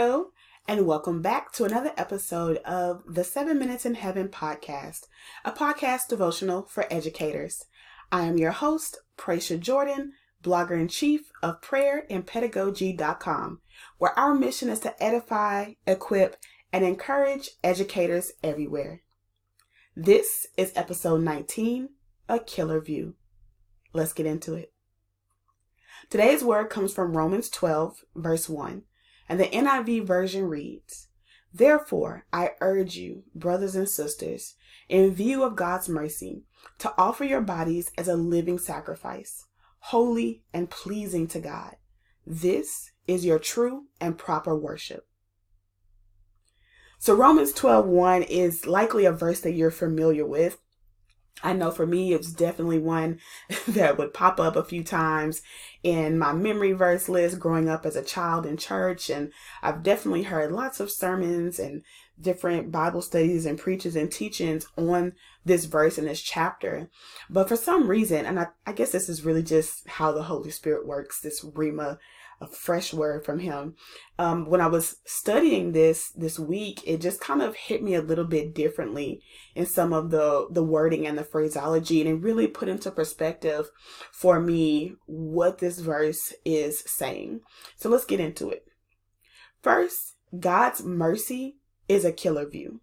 Hello, and welcome back to another episode of the Seven Minutes in Heaven podcast, a podcast devotional for educators. I am your host, Pratiá Jordan, blogger in chief of prayerandpedagogy.com, where our mission is to edify, equip, and encourage educators everywhere. This is episode 19 A Killer View. Let's get into it. Today's word comes from Romans 12, verse 1 and the NIV version reads, Therefore, I urge you, brothers and sisters, in view of God's mercy, to offer your bodies as a living sacrifice, holy and pleasing to God. This is your true and proper worship. So Romans 12:1 is likely a verse that you're familiar with. I know for me, it was definitely one that would pop up a few times in my memory verse list growing up as a child in church. And I've definitely heard lots of sermons and different Bible studies and preachers and teachings on this verse in this chapter. But for some reason, and I, I guess this is really just how the Holy Spirit works, this Rhema a fresh word from him. Um, when I was studying this this week, it just kind of hit me a little bit differently in some of the the wording and the phraseology, and it really put into perspective for me what this verse is saying. So let's get into it. First, God's mercy is a killer view.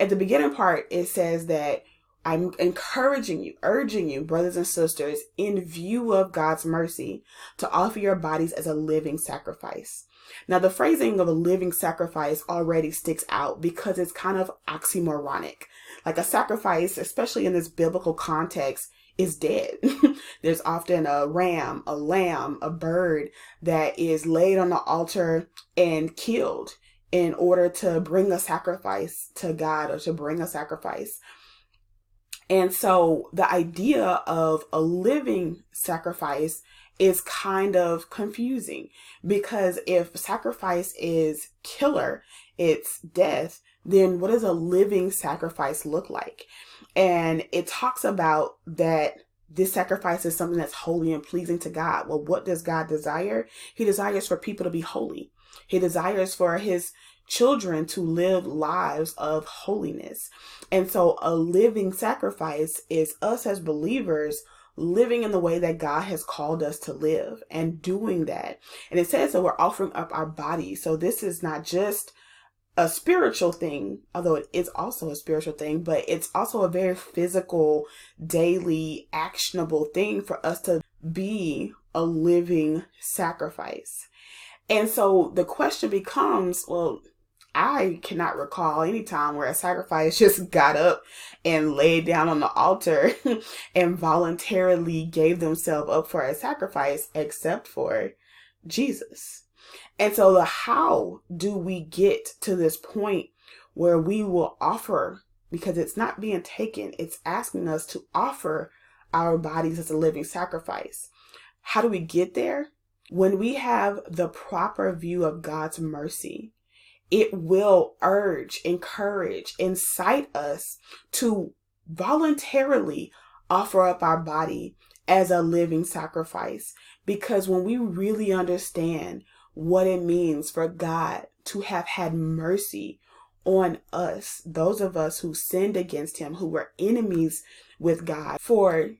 At the beginning part, it says that I'm encouraging you, urging you, brothers and sisters, in view of God's mercy, to offer your bodies as a living sacrifice. Now, the phrasing of a living sacrifice already sticks out because it's kind of oxymoronic. Like a sacrifice, especially in this biblical context, is dead. There's often a ram, a lamb, a bird that is laid on the altar and killed in order to bring a sacrifice to God or to bring a sacrifice. And so the idea of a living sacrifice is kind of confusing because if sacrifice is killer, it's death, then what does a living sacrifice look like? And it talks about that this sacrifice is something that's holy and pleasing to God. Well, what does God desire? He desires for people to be holy. He desires for his children to live lives of holiness. And so a living sacrifice is us as believers living in the way that God has called us to live and doing that. And it says that we're offering up our bodies. So this is not just a spiritual thing, although it is also a spiritual thing, but it's also a very physical, daily, actionable thing for us to be a living sacrifice. And so the question becomes, well, I cannot recall any time where a sacrifice just got up and laid down on the altar and voluntarily gave themselves up for a sacrifice except for Jesus. And so the how do we get to this point where we will offer because it's not being taken, it's asking us to offer our bodies as a living sacrifice. How do we get there? When we have the proper view of God's mercy, it will urge, encourage, incite us to voluntarily offer up our body as a living sacrifice. Because when we really understand what it means for God to have had mercy on us, those of us who sinned against Him, who were enemies with God, for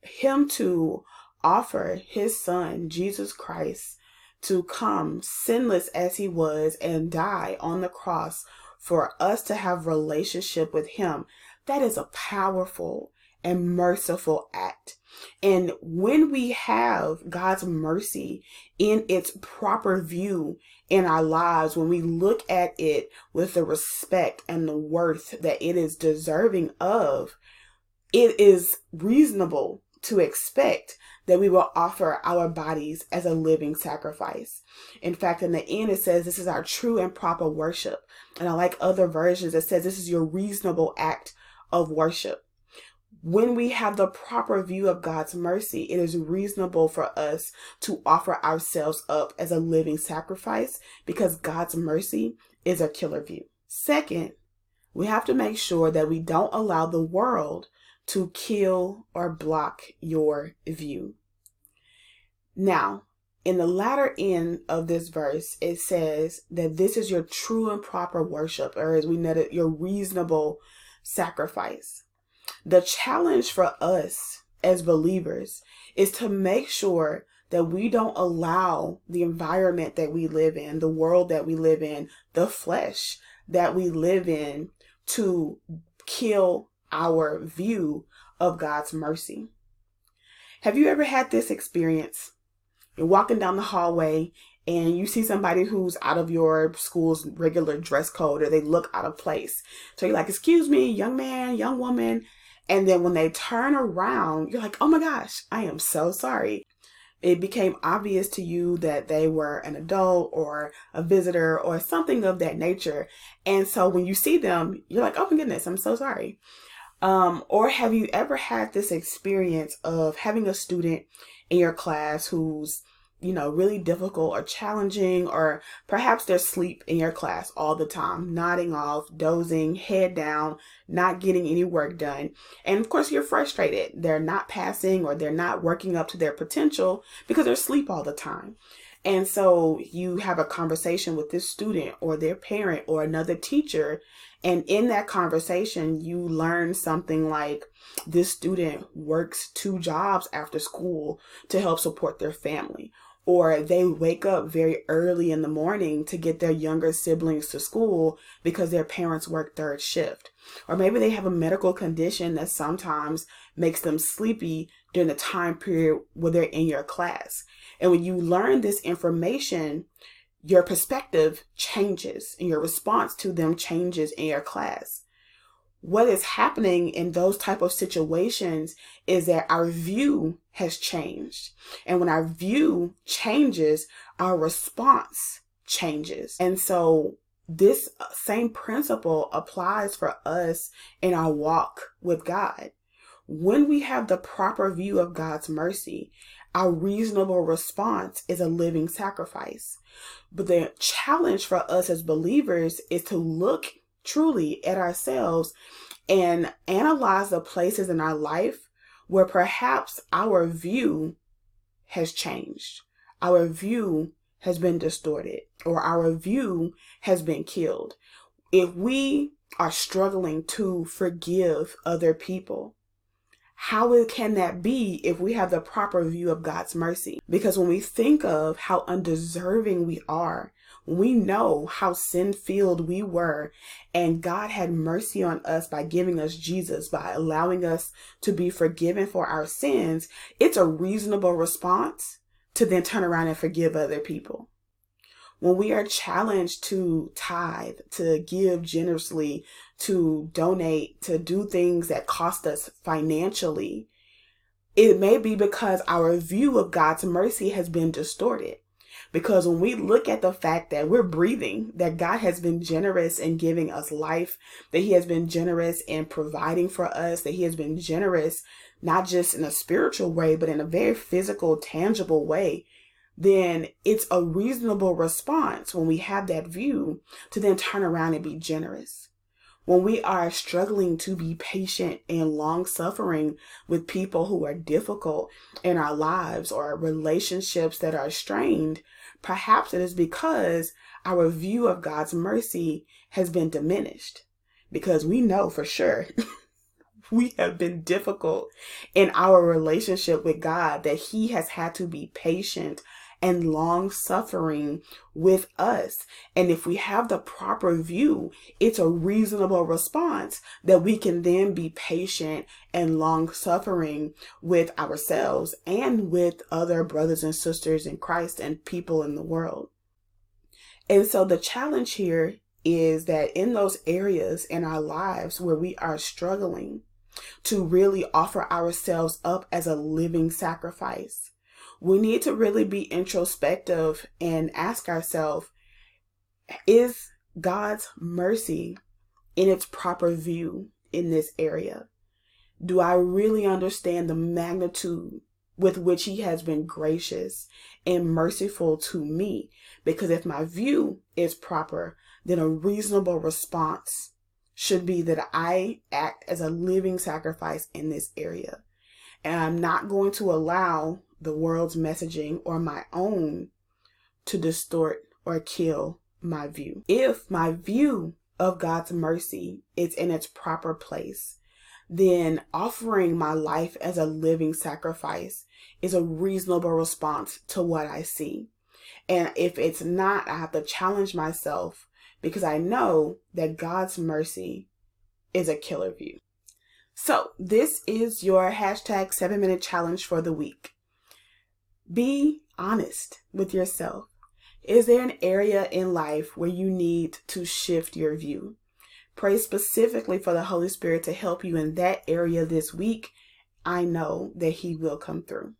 Him to offer His Son, Jesus Christ, to come sinless as he was and die on the cross for us to have relationship with him. That is a powerful and merciful act. And when we have God's mercy in its proper view in our lives, when we look at it with the respect and the worth that it is deserving of, it is reasonable to expect that we will offer our bodies as a living sacrifice. In fact, in the end, it says this is our true and proper worship. And I like other versions that says this is your reasonable act of worship. When we have the proper view of God's mercy, it is reasonable for us to offer ourselves up as a living sacrifice because God's mercy is a killer view. Second, we have to make sure that we don't allow the world to kill or block your view. Now, in the latter end of this verse, it says that this is your true and proper worship, or as we know it, your reasonable sacrifice. The challenge for us as believers is to make sure that we don't allow the environment that we live in, the world that we live in, the flesh that we live in to kill our view of God's mercy. Have you ever had this experience? You're walking down the hallway and you see somebody who's out of your school's regular dress code or they look out of place. So you're like, excuse me, young man, young woman. And then when they turn around, you're like, oh my gosh, I am so sorry. It became obvious to you that they were an adult or a visitor or something of that nature. And so when you see them, you're like, oh my goodness, I'm so sorry. Um, or have you ever had this experience of having a student in your class who's you know, really difficult or challenging, or perhaps there's sleep in your class all the time, nodding off, dozing, head down, not getting any work done. And of course, you're frustrated. They're not passing or they're not working up to their potential because they're asleep all the time. And so you have a conversation with this student or their parent or another teacher. And in that conversation, you learn something like this student works two jobs after school to help support their family or they wake up very early in the morning to get their younger siblings to school because their parents work third shift. Or maybe they have a medical condition that sometimes makes them sleepy during the time period where they're in your class. And when you learn this information, your perspective changes and your response to them changes in your class. What is happening in those type of situations is that our view has changed. And when our view changes our response changes. And so this same principle applies for us in our walk with God. When we have the proper view of God's mercy our reasonable response is a living sacrifice but the challenge for us as believers is to look truly at ourselves and analyze the places in our life where perhaps our view has changed. Our view has been distorted or our view has been killed. If we are struggling to forgive other people, how can that be if we have the proper view of God's mercy? Because when we think of how undeserving we are we know how sin filled we were, and God had mercy on us by giving us Jesus, by allowing us to be forgiven for our sins, it's a reasonable response to then turn around and forgive other people. When we are challenged to tithe, to give generously, to donate, to do things that cost us financially, it may be because our view of God's mercy has been distorted. Because when we look at the fact that we're breathing, that God has been generous in giving us life, that He has been generous in providing for us, that He has been generous, not just in a spiritual way, but in a very physical, tangible way, then it's a reasonable response when we have that view to then turn around and be generous when we are struggling to be patient and long suffering with people who are difficult in our lives or relationships that are strained, perhaps it is because our view of God's mercy has been diminished. Because we know for sure we have been difficult in our relationship with God, that He has had to be patient and long suffering with us. And if we have the proper view, it's a reasonable response that we can then be patient and long suffering with ourselves and with other brothers and sisters in Christ and people in the world. And so the challenge here is that in those areas in our lives where we are struggling to really offer ourselves up as a living sacrifice, we need to really be introspective and ask ourselves is God's mercy in its proper view in this area? Do I really understand the magnitude with which He has been gracious and merciful to me? Because if my view is proper, then a reasonable response should be that I act as a living sacrifice in this area. And I'm not going to allow the world's messaging or my own to distort or kill my view. If my view of God's mercy is in its proper place, then offering my life as a living sacrifice is a reasonable response to what I see. And if it's not, I have to challenge myself because I know that God's mercy is a killer view. So, this is your hashtag seven minute challenge for the week. Be honest with yourself. Is there an area in life where you need to shift your view? Pray specifically for the Holy Spirit to help you in that area this week. I know that He will come through.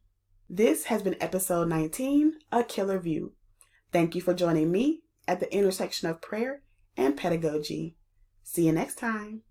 This has been episode 19 A Killer View. Thank you for joining me at the intersection of prayer and pedagogy. See you next time.